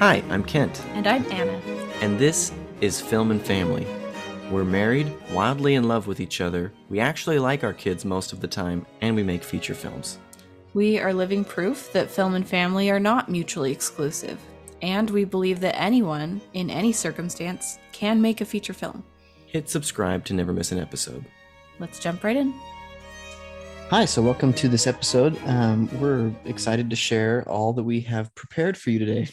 Hi, I'm Kent, And I'm Anna. and this is Film and Family. We're married, wildly in love with each other, we actually like our kids most of the time, and we make feature films. We are living proof that film and family are not mutually exclusive. And we believe that anyone, in any circumstance, can make a feature film. Hit subscribe to never miss an episode. Let's jump right in. Hi, so welcome to this episode. Um, we're excited to share all that we have prepared for you today.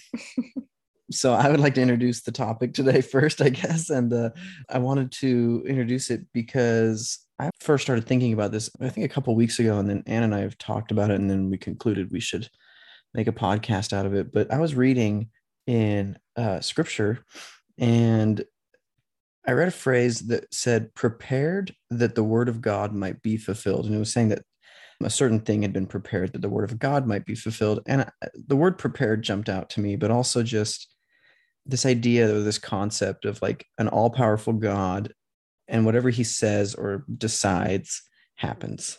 so, I would like to introduce the topic today first, I guess. And uh, I wanted to introduce it because I first started thinking about this, I think a couple weeks ago, and then Anna and I have talked about it, and then we concluded we should make a podcast out of it. But I was reading in uh, scripture and I read a phrase that said, prepared that the word of God might be fulfilled. And it was saying that a certain thing had been prepared that the word of God might be fulfilled. And uh, the word prepared jumped out to me, but also just this idea or this concept of like an all powerful God and whatever he says or decides happens.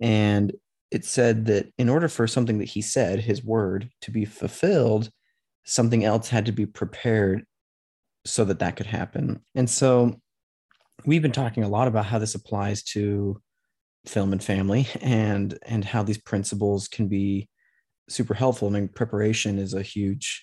And it said that in order for something that he said, his word, to be fulfilled, something else had to be prepared so that that could happen. And so we've been talking a lot about how this applies to film and family and and how these principles can be super helpful. I mean, preparation is a huge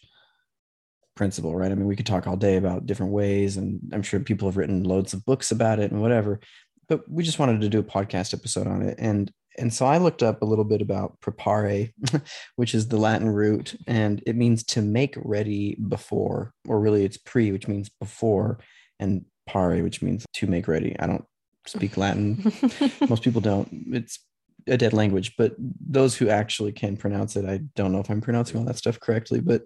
principle, right? I mean, we could talk all day about different ways and I'm sure people have written loads of books about it and whatever. But we just wanted to do a podcast episode on it and and so I looked up a little bit about prepare, which is the Latin root, and it means to make ready before, or really it's pre, which means before, and pare, which means to make ready. I don't speak Latin. Most people don't. It's a dead language, but those who actually can pronounce it, I don't know if I'm pronouncing all that stuff correctly. But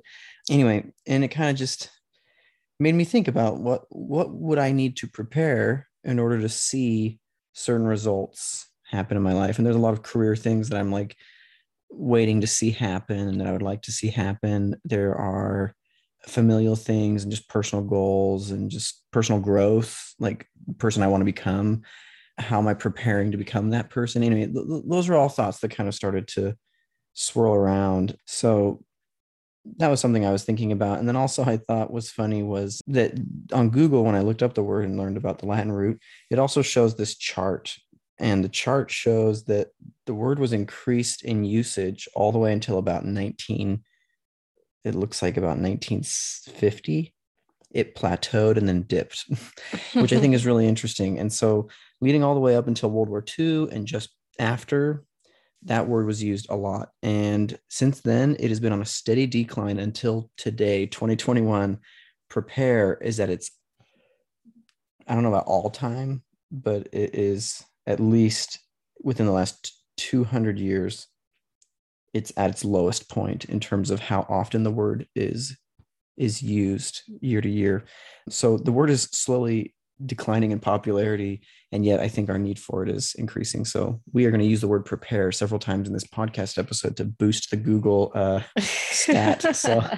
anyway, and it kind of just made me think about what what would I need to prepare in order to see certain results happen in my life. And there's a lot of career things that I'm like waiting to see happen and that I would like to see happen. There are familial things and just personal goals and just personal growth, like person I want to become. How am I preparing to become that person? Anyway, th- th- those are all thoughts that kind of started to swirl around. So that was something I was thinking about. And then also I thought was funny was that on Google, when I looked up the word and learned about the Latin root, it also shows this chart and the chart shows that the word was increased in usage all the way until about 19 it looks like about 1950 it plateaued and then dipped which i think is really interesting. And so leading all the way up until world war ii and just after that word was used a lot. And since then it has been on a steady decline until today 2021 prepare is at its i don't know about all time but it is at least within the last 200 years it's at its lowest point in terms of how often the word is is used year to year. So the word is slowly declining in popularity and yet i think our need for it is increasing. So we are going to use the word prepare several times in this podcast episode to boost the google uh, stat so.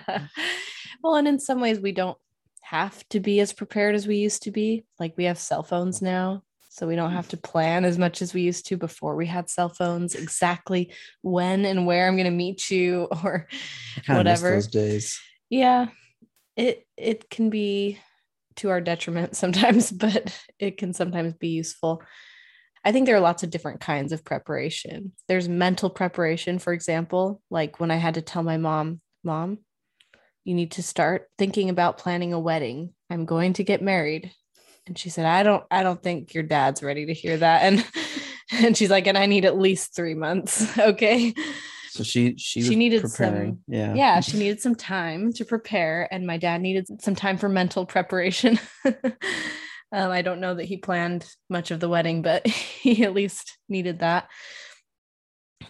Well, and in some ways, we don't have to be as prepared as we used to be. Like we have cell phones now, so we don't have to mm. plan as much as we used to before we had cell phones. Exactly when and where I'm going to meet you, or I kinda miss whatever. those days yeah, it it can be to our detriment sometimes, but it can sometimes be useful. I think there are lots of different kinds of preparation. There's mental preparation, for example, like when I had to tell my mom, Mom, you need to start thinking about planning a wedding. I'm going to get married. And she said, I don't, I don't think your dad's ready to hear that. And and she's like, and I need at least three months. Okay. so she she, She was needed preparing some- yeah Yeah, she needed some time to prepare, and my dad needed some time for mental preparation. um, I don't know that he planned much of the wedding, but he at least needed that.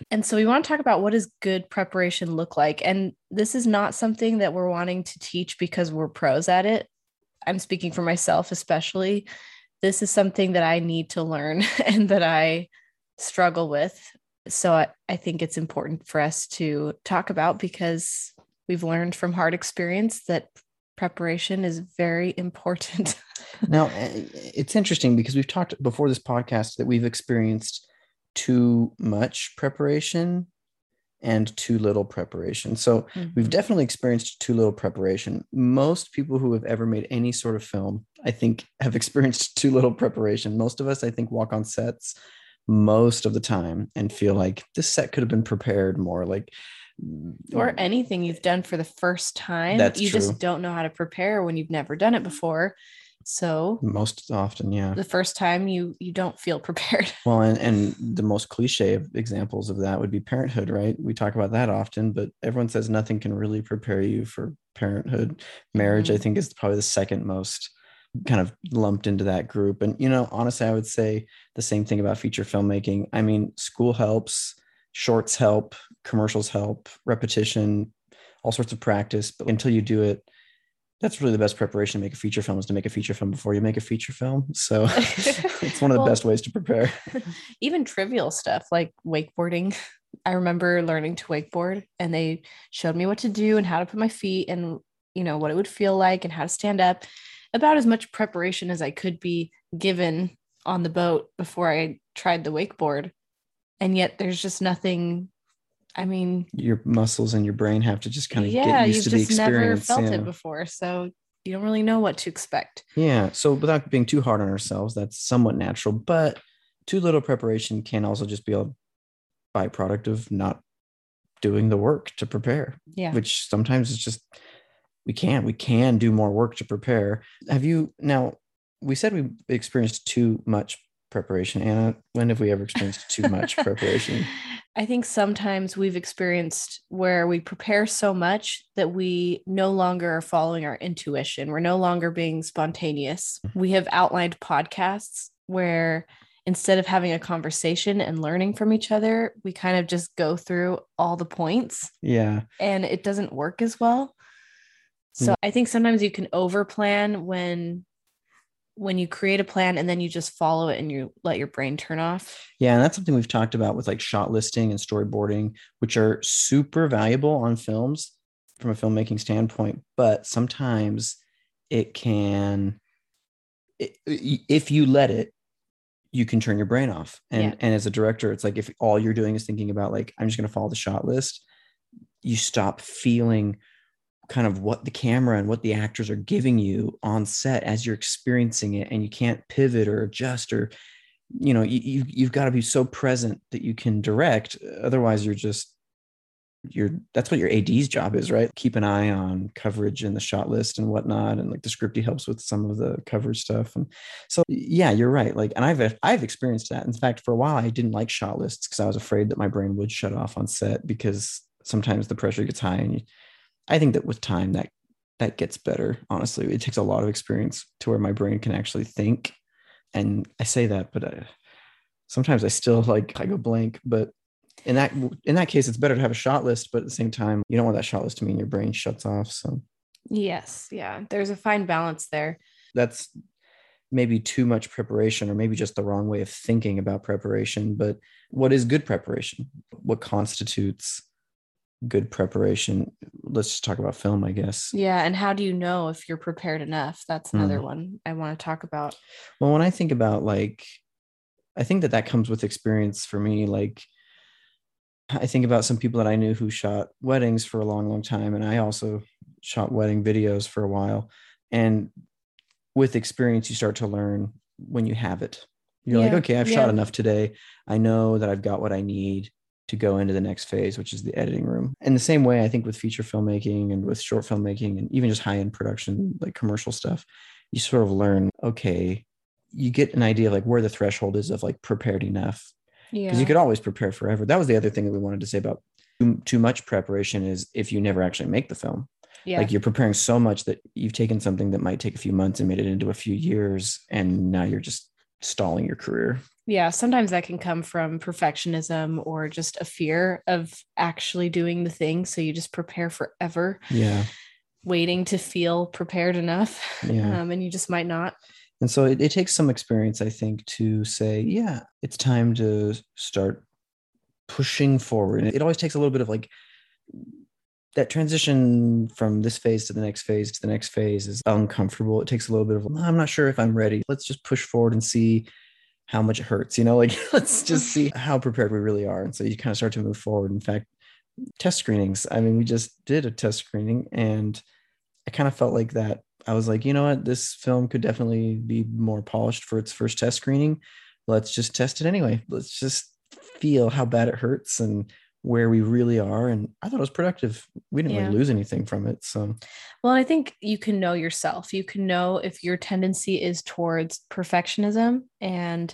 And so we want to talk about what does good preparation look like. And this is not something that we're wanting to teach because we're pros at it. I'm speaking for myself, especially. This is something that I need to learn and that I struggle with. So I, I think it's important for us to talk about because we've learned from hard experience that preparation is very important. Now, eh, it's interesting because we've talked before this podcast that we've experienced too much preparation and too little preparation. So we've Mhm. definitely experienced too little preparation. Most people who have ever made any sort of film, I think, have experienced too little preparation. Most of us, I think, walk on sets most of the time and feel like this set could have been prepared more. Like, or anything you've done for the first time. That's you true. just don't know how to prepare when you've never done it before. So most often, yeah. the first time you you don't feel prepared. Well, and, and the most cliche of examples of that would be parenthood, right? We talk about that often, but everyone says nothing can really prepare you for parenthood. Marriage, I Mhm. think, is probably the second most kind of lumped into that group. And, you know, honestly, I would say the same thing about feature filmmaking. I mean, school helps, shorts help, commercials help, repetition, all sorts of practice. But until you do it, that's really the best preparation to make a feature film is to make a feature film before you make a feature film. So it's one of the Well, best ways to prepare. even trivial stuff like wakeboarding. I remember learning to wakeboard and they showed me what to do and how to put my feet and you know what it would feel like and how to stand up. About as much preparation as I could be given on the boat before I tried the wakeboard. And yet there's just nothing I mean, Your muscles and your brain have to just kind of yeah, get used to the just never experience. felt yeah. it before. So you don't really know what to expect. Yeah. So without being too hard on ourselves, that's somewhat natural, but too little preparation can also just be a byproduct of not doing the work to prepare, Yeah. which sometimes it's just we can't. We can do more work to prepare. Have you now we said we experienced too much preparation. Anna, when have we ever experienced too much preparation? I think sometimes we've experienced where we prepare so much that we no longer are following our intuition. We're no longer being spontaneous. Mm-hmm. We have outlined podcasts where instead of having a conversation and learning from each other, we kind of just go through all the points Yeah. and it doesn't work as well. Mm. So I think sometimes you can over plan when when you create a plan and then you just follow it and you let your brain turn off. Yeah, and that's something we've talked about with like shot listing and storyboarding, which are super valuable on films from a filmmaking standpoint. But sometimes it can, it, if you let it, you can turn your brain off. And Yeah. and as a director, it's like if all you're doing is thinking about like I'm just going to follow the shot list, you stop feeling kind of what the camera and what the actors are giving you on set as you're experiencing it and you can't pivot or adjust or you know you, you you've got to be so present that you can direct otherwise you're just you're that's what your ad's job is right? Keep an eye on coverage and the shot list and whatnot and like the scripty helps with some of the coverage stuff and so yeah you're right like and i've i've experienced that. In fact for a while i didn't like shot lists because i was afraid that my brain would shut off on set because sometimes the pressure gets high and you, i think that with time that that gets better honestly. It takes a lot of experience to where my brain can actually think. And i say that but I, sometimes i still like i go blank. But in that in that case it's better to have a shot list but at the same time you don't want that shot list to mean your brain shuts off so. Yes, yeah. There's a fine balance there. that's maybe too much preparation or maybe just the wrong way of thinking about preparation but what is good preparation? What constitutes good preparation let's just talk about film i guess Yeah, and how do you know if you're prepared enough? That's another mm-hmm. one I want to talk about. Well, when I think about like, I think that that comes with experience for me. Like, I think about some people that I knew who shot weddings for a long, long time, and I also shot wedding videos for a while. And with experience, you start to learn when you have it. You're like, okay, I've yeah. shot enough today. I know that I've got what I need to go into the next phase, which is the editing room. In the same way, I think with feature filmmaking and with short filmmaking and even just high end production, like commercial stuff, you sort of learn, okay, you get an idea of like where the threshold is of like prepared enough Yeah. because you could always prepare forever. That was the other thing that we wanted to say about too, too much preparation is if you never actually make the film, yeah. like you're preparing so much that you've taken something that might take a few months and made it into a few years, and now you're just stalling your career. Yeah. Sometimes that can come from perfectionism or just a fear of actually doing the thing. So you just prepare forever, Yeah. waiting to feel prepared enough. Yeah. Um, and you just might not. And so it, it takes some experience, I think, to say, yeah, it's time to start pushing forward. It always takes a little bit of like that transition from this phase to the next phase to the next phase is uncomfortable. It takes a little bit of, I'm not sure if I'm ready. Let's just push forward and see how much it hurts, you know, like let's just see how prepared we really are. And so you kind of start to move forward. In fact, test screenings. I mean, we just did a test screening and I kind of felt like that. I was like, you know what, this film could definitely be more polished for its first test screening. Let's just test it anyway. Let's just feel how bad it hurts and where we really are. And I thought it was productive. We didn't Yeah. really lose anything from it. So Well, I think you can know yourself. You can know if your tendency is towards perfectionism and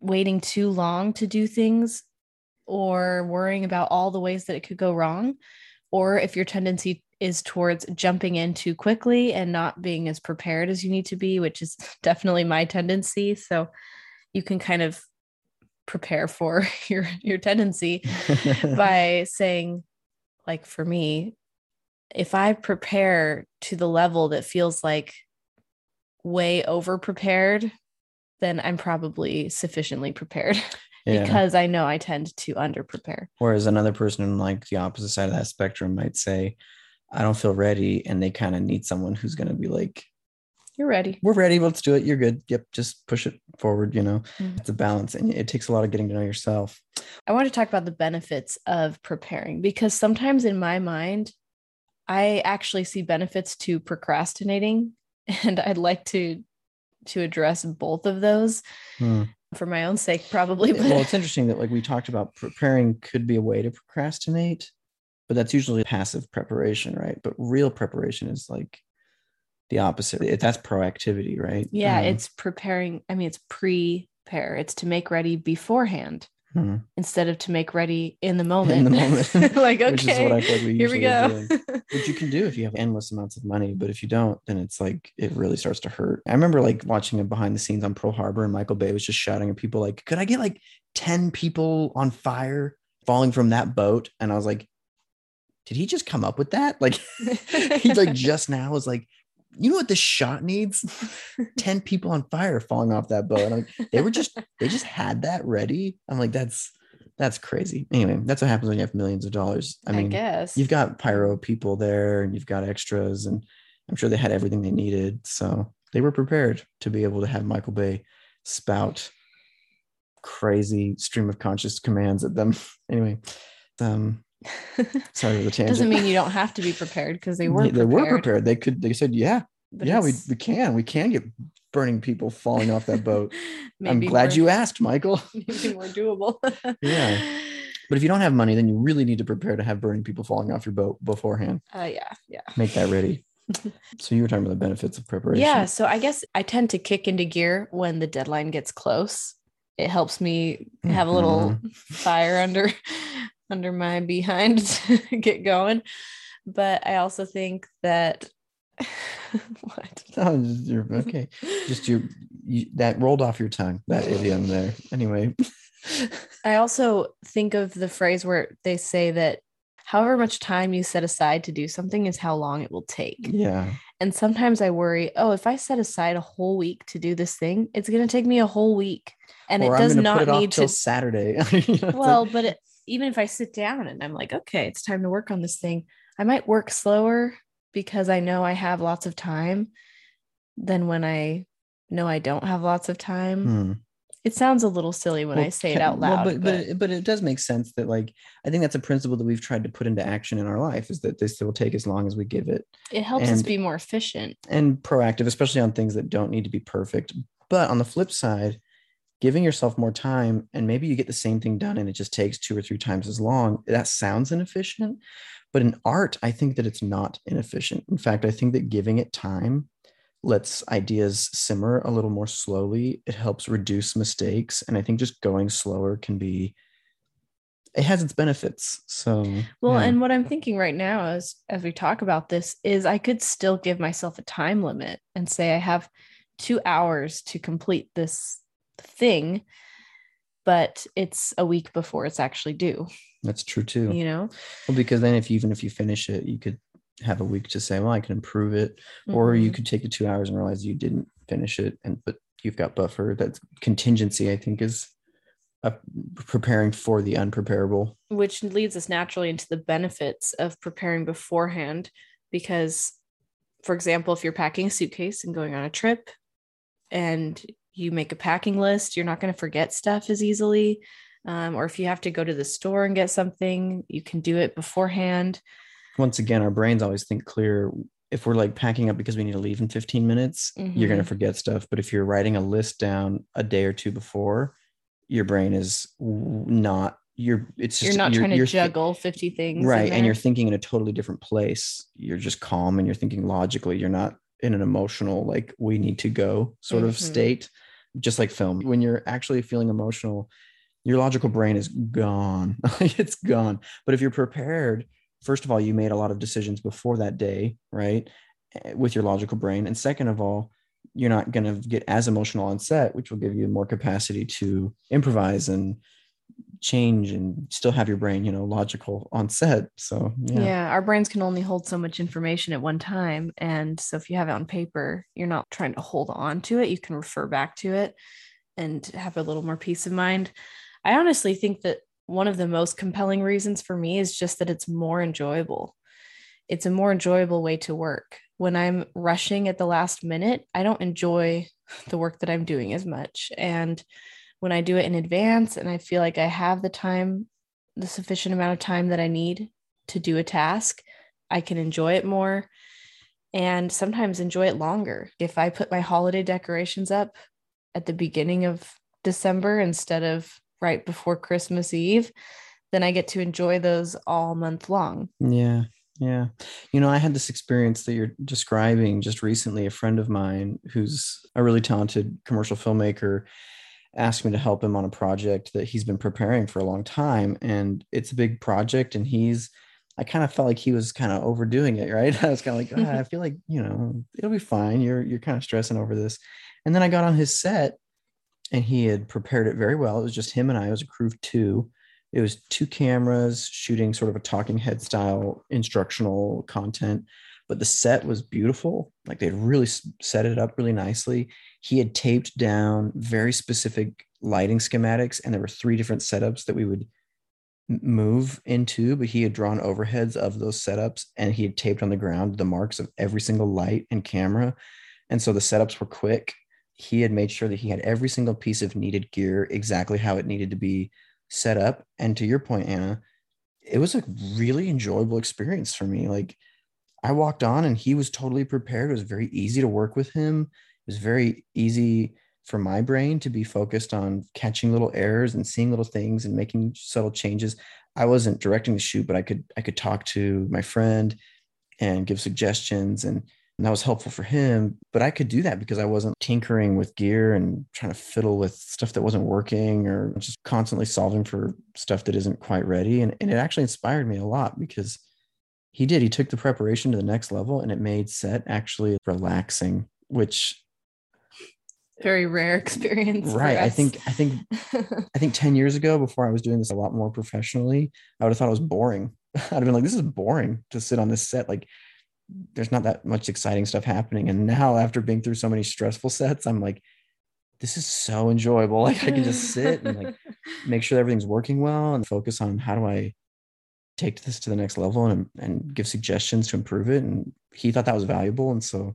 waiting too long to do things or worrying about all the ways that it could go wrong, or if your tendency is towards jumping in too quickly and not being as prepared as you need to be, which is definitely my tendency. So you can kind of prepare for your your tendency by saying like for me if i prepare to the level that feels like way over prepared then i'm probably sufficiently prepared yeah. because i know i tend to under prepare Whereas another person on like the opposite side of that spectrum might say, I don't feel ready. And they kind of need someone who's going to be like, you're ready we're ready. Let's do it. You're good. Yep. Just push it forward. You know, Mhm. it's a balance and it takes a lot of getting to know yourself. I want to talk about the benefits of preparing because sometimes in my mind, I actually see benefits to procrastinating, and I'd like to to address both of those Hmm. for my own sake, probably. But well, it's interesting that like we talked about preparing could be a way to procrastinate, but that's usually passive preparation, right? But real preparation is like the opposite. It, that's proactivity, right? yeah, Um, it's preparing. I mean, it's prepare. It's to make ready beforehand hmm. instead of to make ready in the moment. in the moment. like okay, which is what I like we here we go. which you can do if you have endless amounts of money but if you don't then it's like it really starts to hurt i remember like watching a behind the scenes on pearl harbor and michael bay was just shouting at people like could i get like 10 people on fire falling from that boat and i was like did he just come up with that like he like just now is like you know what this shot needs? 10 people on fire falling off that boat. And I'm like, they were just they just had that ready. I'm like that's that's crazy. Anyway that's what happens when you have millions of dollars. I I, mean guess. you've got pyro people there and you've got extras and i'm sure they had everything they needed. So they were prepared to be able to have michael bay spout crazy stream of conscious commands at them. Anyway um sorry for the tangent doesn't mean you don't have to be prepared because they were they were prepared, prepared they could they said yeah but yeah we, we can we can get burning people falling off that boat i'm glad you asked michael maybe more doable. Yeah. but if you don't have money then you really need to prepare to have burning people falling off your boat beforehand Uh, yeah, yeah. make that ready so you were talking about the benefits of preparation Yeah. So I guess I tend to kick into gear when the deadline gets close. It helps me have a little Mm-hmm. fire under under my behind to get going. But I also think that what? Oh, just- you're okay. Just your you, that rolled off your tongue. That idiom there. Anyway, I also think of the phrase where they say that however much time you set aside to do something is how long it will take. yeah, And sometimes I worry, oh, if I set aside a whole week to do this thing, it's going to take me a whole week. And or it does not it need to. Saturday. Well, but it, even if I sit down and I'm like, okay, it's time to work on this thing, I might work slower because I know I have lots of time than when I know I don't have lots of time. Hmm. It sounds a little silly when Well, I say it out well, loud. but, but, but but it does make sense that like I think that's a principle that we've tried to put into action in our life is that this will take as long as we give it it helps us be more efficient. and proactive, especially on things that don't need to be perfect. But on the flip side, giving yourself more time and maybe you get the same thing done and it just takes two or three times as long, that sounds inefficient. But in art, I think that it's not inefficient. In fact, I think that giving it time lets ideas simmer a little more slowly. It helps reduce mistakes. And I think just going slower can be, it has its benefits. So, Well, yeah. and what I'm thinking right now as as we talk about this is I could still give myself a time limit and say I have 2 hours to complete this thing but it's a week before it's actually due, that's true too. you know? Well, because then if you, even if you finish it, you could have a week to say, well, I can improve it, or you Mhm. could take the two hours and realize you didn't finish it, and but you've got buffer. That's contingency. I think is uh, preparing for the unpreparable. which leads us naturally into the benefits of preparing beforehand because for example if you're packing a suitcase and going on a trip and you make a packing list you're not going to forget stuff as easily Um, or if you have to go to the store and get something, you can do it beforehand. Once again, our brains always think clear. If we're like packing up because we need to leave in 15 minutes, you're going to forget stuff. But if you're writing a list down a day or two before, your brain is not, you're, it's just, you're not trying to you're juggle 50 things. right and you're thinking in a totally different place you're just calm and you're thinking logically you're not in an emotional like we need to go sort of Mhm. state just like film. When you're actually feeling emotional your logical brain is gone. It's gone. But if you're prepared first of all you made a lot of decisions before that day right eh, with your logical brain. And second of all you're not going to get as emotional on set which will give you more capacity to improvise and change and still have your brain you know logical on set so yeah. yeah, our brains can only hold so much information at one time. And so if you have it on paper, you're not trying to hold on to it. You can refer back to it and have a little more peace of mind. I honestly think that one of the most compelling reasons for me is just that it's more enjoyable. It's a more enjoyable way to work. When I'm rushing at the last minute, I don't enjoy the work that I'm doing as much. And when I do it in advance and I feel like I have the time, the sufficient amount of time that I need to do a task, I can enjoy it more and sometimes enjoy it longer. If I put my holiday decorations up at the beginning of December instead of right before Christmas Eve, then I get to enjoy those all month long. yeah yeah you know i had this experience that you're describing just recently a friend of mine who's a really talented commercial filmmaker asked me to help him on a project that he's been preparing for a long time and it's a big project and he's i kind of felt like he was kind of overdoing it right? I was kind of like "Ah, i feel like you know it'll be fine. You're you're kind of stressing over this. And then i got on his set and he had prepared it very well. It was just him and i. It was a crew of two. It was two cameras shooting sort of a talking head style instructional content but the set was beautiful. Like they'd really set it up really nicely. He had taped down very specific lighting schematics and there were three different setups that we would move into but he had drawn overheads of those setups and he had taped on the ground the marks of every single light and camera. And so the setups were quick. He had made sure that he had every single piece of needed gear exactly how it needed to be set up. And to your point anna it was a really enjoyable experience for me. Like i walked on and he was totally prepared. It was very easy to work with him. It was very easy for my brain to be focused on catching little errors and seeing little things and making subtle changes. I wasn't directing the shoot but i could i could talk to my friend and give suggestions and and that was helpful for him. But i could do that because i wasn't tinkering with gear and trying to fiddle with stuff that wasn't working or just constantly solving for stuff that isn't quite ready. And, and it actually inspired me a lot because he did. He took the preparation to the next level and it made set actually relaxing which Very rare experience. right i think i think i think 10 years ago before i was doing this a lot more professionally i would have thought it was boring. I'd have been like this is boring to sit on this set like there's not that much exciting stuff happening. And now after being through so many stressful sets i'm like this is so enjoyable. Like i can just sit and like make sure everything's working well and focus on how do i take this to the next level and, and give suggestions to improve it. And he thought that was valuable. And so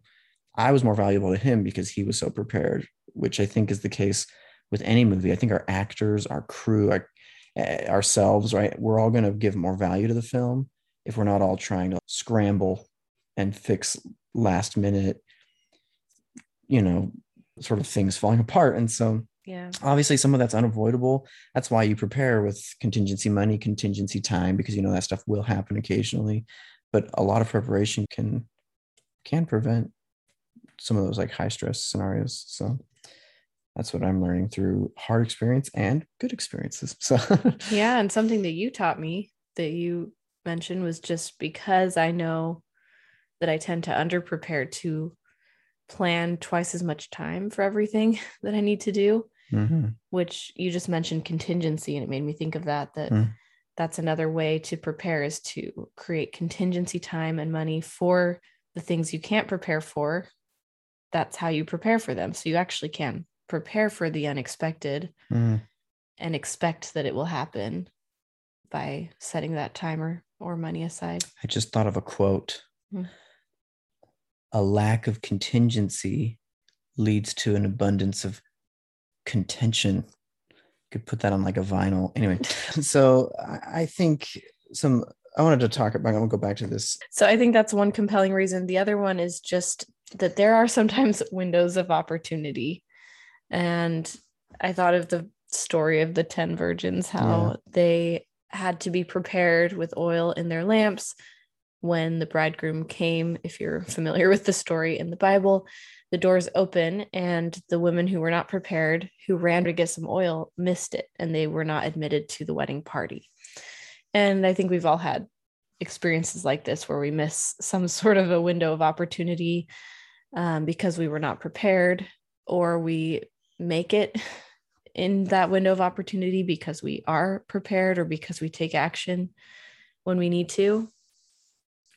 i was more valuable to him because he was so prepared which i think is the case with any movie. I think our actors our crew our, eh, ourselves right? We're all going to give more value to the film if we're not all trying to scramble and fix last minute you know sort of things falling apart. And so yeah. obviously some of that's unavoidable that's why you prepare with contingency money contingency time because you know that stuff will happen occasionally but a lot of preparation can can prevent some of those like high stress scenarios so that's what i'm learning through hard experience and good experiences so Yeah. And something that you taught me that you mentioned was just because I know that I tend to under prepare to plan twice as much time for everything that I need to do, Mhm. which you just mentioned contingency. And it made me think of that, that Mm. that's another way to prepare is to create contingency time and money for the things you can't prepare for. That's how you prepare for them. So you actually can prepare for the unexpected Mhm. and expect that it will happen by setting that timer or money aside. i just thought of a quote Hmm. a lack of contingency leads to an abundance of contention Could put that on like a vinyl. Anyway, so I, think some I wanted to talk about. I'm gonna go back to this. So I think that's one compelling reason. The other one is just that there are sometimes windows of opportunity. And I thought of the story of the 10 virgins, how Yeah. they had to be prepared with oil in their lamps when the bridegroom came. If you're familiar with the story in the Bible, the doors open and the women who were not prepared, who ran to get some oil, missed it and they were not admitted to the wedding party. And I think we've all had experiences like this where we miss some sort of a window of opportunity um, because we were not prepared, or we make it in that window of opportunity because we are prepared or because we take action when we need to.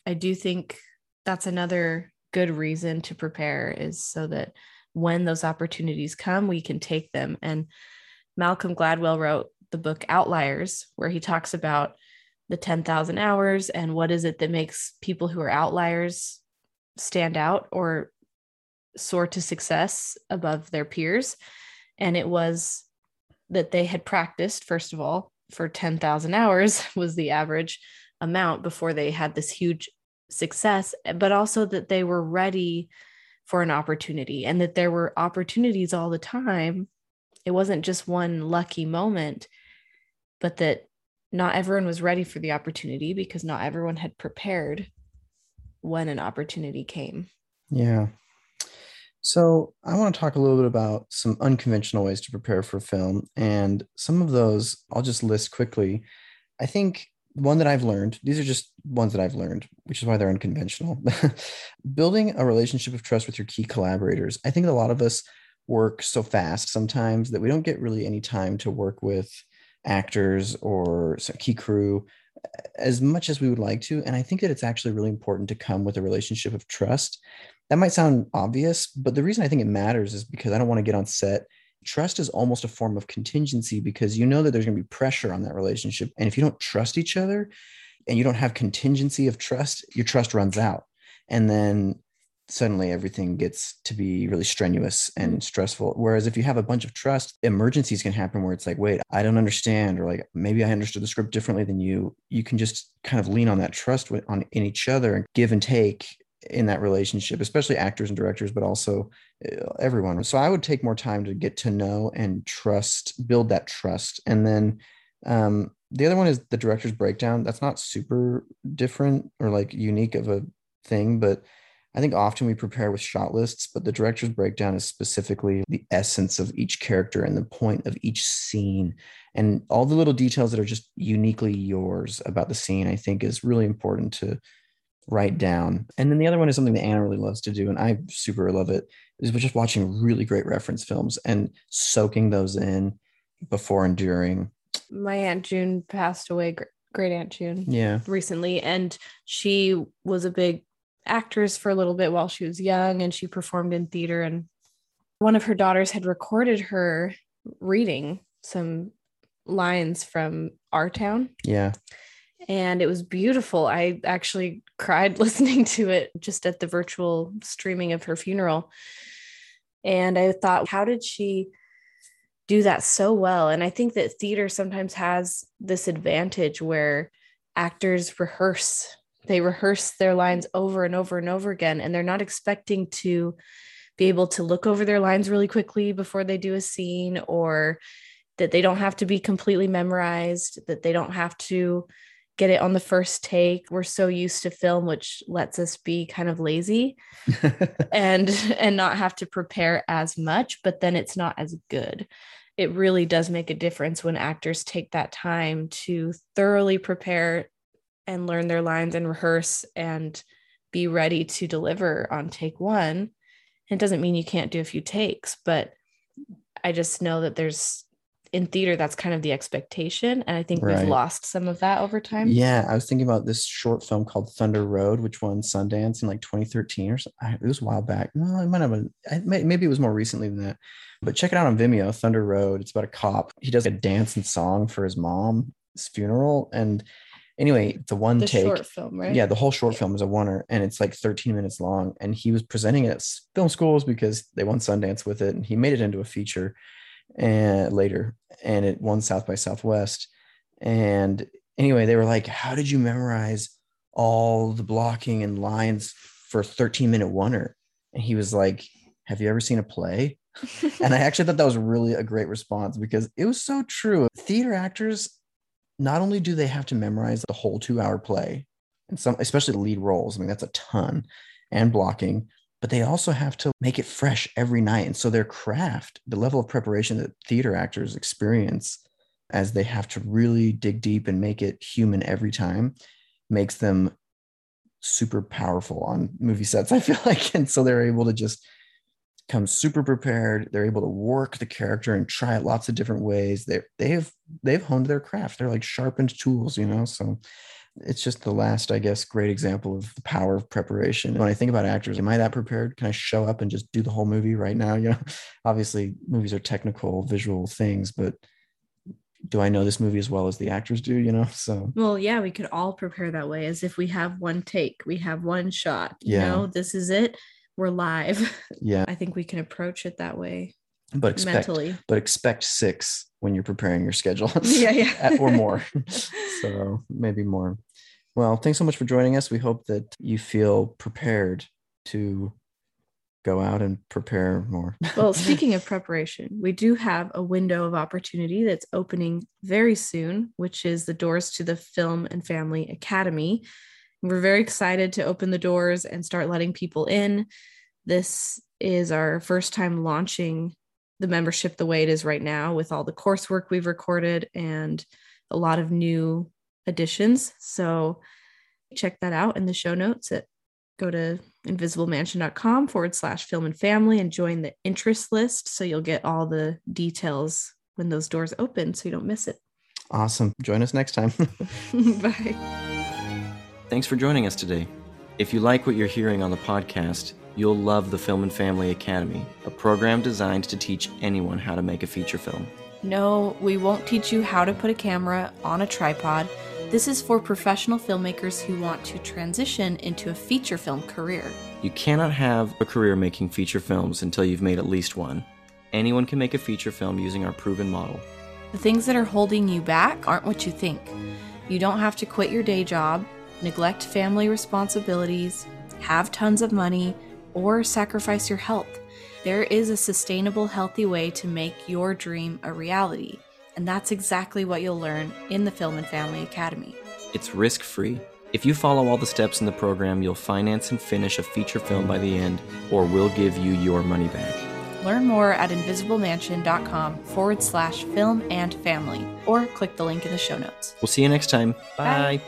I do think that's another good reason to prepare is so that when those opportunities come, we can take them. And Malcolm Gladwell wrote the book Outliers, where he talks about the 10,000 hours and what is it that makes people who are outliers stand out or soar to success above their peers. And it was that they had practiced, first of all, for 10,000 hours was the average amount before they had this huge success, but also that they were ready for an opportunity and that there were opportunities all the time. It wasn't just one lucky moment, but that not everyone was ready for the opportunity because not everyone had prepared when an opportunity came. Yeah. So I want to talk a little bit about some unconventional ways to prepare for film. And some of those I'll just list quickly. I think one that I've learned, these are just ones that I've learned, which is why they're unconventional. Building a relationship of trust with your key collaborators. I think a lot of us work so fast sometimes that we don't get really any time to work with actors or key crew as much as we would like to. And I think that it's actually really important to come with a relationship of trust. That might sound obvious, but the reason I think it matters is because I don't want to get on set. Trust is almost a form of contingency because you know that there's going to be pressure on that relationship. And if you don't trust each other and you don't have contingency of trust, your trust runs out. And then suddenly everything gets to be really strenuous and stressful. Whereas if you have a bunch of trust, emergencies can happen where it's like, wait, I don't understand, or like maybe I understood the script differently than you. You can just kind of lean on that trust on in each other and give and take in that relationship, especially actors and directors, but also uh, everyone. So I would take more time to get to know and trust, build that trust. And then um, the other one is the director's breakdown. That's not super different or like unique of a thing, but I think often we prepare with shot lists, but the director's breakdown is specifically the essence of each character and the point of each scene. And all the little details that are just uniquely yours about the scene, I think is really important to write down. And then the other one is something that Anna really loves to do, and I super love it, is just watching really great reference films and soaking those in before and during. My Aunt June passed away, great Aunt June, Yeah. recently, and she was a big actress for a little bit while she was young and she performed in theater. And one of her daughters had recorded her reading some lines from Our Town. Yeah. And it was beautiful. I actually cried listening to it just at the virtual streaming of her funeral. And I thought, how did she do that so well? And I think that theater sometimes has this advantage where actors rehearse, they rehearse their lines over and over and over again, and they're not expecting to be able to look over their lines really quickly before they do a scene or that they don't have to be completely memorized, that they don't have to get it on the first take. We're so used to film, which lets us be kind of lazy and and not have to prepare as much, but then it's not as good. It really does make a difference when actors take that time to thoroughly prepare and learn their lines and rehearse and be ready to deliver on take one. It doesn't mean you can't do a few takes, but I just know that there's in theater that's kind of the expectation and i think Right. we've lost some of that over time Yeah, I was thinking about this short film called Thunder Road, which won Sundance in like 2013 or something. It was a while back. No, it might have been, maybe it was more recently than that. But check it out on Vimeo, Thunder Road. It's about a cop. He does a dance and song for his mom's funeral. And anyway, the one the take. short film right Yeah, the whole short film is a oneer and it's like 13 minutes long. And he was presenting it at film schools because they won Sundance with it. And he made it into a feature. And later, and it won South by Southwest. And anyway, they were like, "How did you memorize all the blocking and lines for a 13 minute oneer?" And he was like, "Have you ever seen a play?" and I actually thought that was really a great response because it was so true. Theater actors, not only do they have to memorize the whole two hour play, and some, especially the lead roles, I mean, that's a ton, and blocking, but they also have to make it fresh every night. And so their craft, the level of preparation that theater actors experience as they have to really dig deep and make it human every time, makes them super powerful on movie sets, I feel like. And so they're able to just come super prepared. They're able to work the character and try it lots of different ways. They they've they've honed their craft. They're like sharpened tools, you know. So it's just the last, I guess, great example of the power of preparation. When I think about actors, am I that prepared? Can I show up and just do the whole movie right now? You know, obviously movies are technical, visual things, but do I know this movie as well as the actors do? You know, so well, yeah, we could all prepare that way as if we have one take, we have one shot. You Yeah. know, this is it. We're live. yeah. I think we can approach it that way But expect mentally. but expect six when you're preparing your schedule. Yeah, yeah. Or more. so maybe more. Well, thanks so much for joining us. We hope that you feel prepared to go out and prepare more. well, speaking of preparation, we do have a window of opportunity that's opening very soon, which is the doors to the Film and Family Academy. We're very excited to open the doors and start letting people in. This is our first time launching the membership the way it is right now with all the coursework we've recorded and a lot of new additions. So check that out in the show notes at go to invisiblemansion.com forward slash film and family and join the interest list so you'll get all the details when those doors open so you don't miss it. awesome. Join us next time. Bye. Thanks for joining us today. If you like what you're hearing on the podcast, you'll love the Film and Family Academy, a program designed to teach anyone how to make a feature film. No, we won't teach you how to put a camera on a tripod. This is for professional filmmakers who want to transition into a feature film career. You cannot have a career making feature films until you've made at least one. Anyone can make a feature film using our proven model. The things that are holding you back aren't what you think. You don't have to quit your day job, neglect family responsibilities, have tons of money, or sacrifice your health. There is a sustainable, healthy way to make your dream a reality, and that's exactly what you'll learn in the Film and Family Academy. It's risk free. If you follow all the steps in the program, you'll finance and finish a feature film by the end, or we'll give you your money back. Learn more at invisiblemansion.com forward slash film and family, or click the link in the show notes. We'll see you next time. Bye. Bye.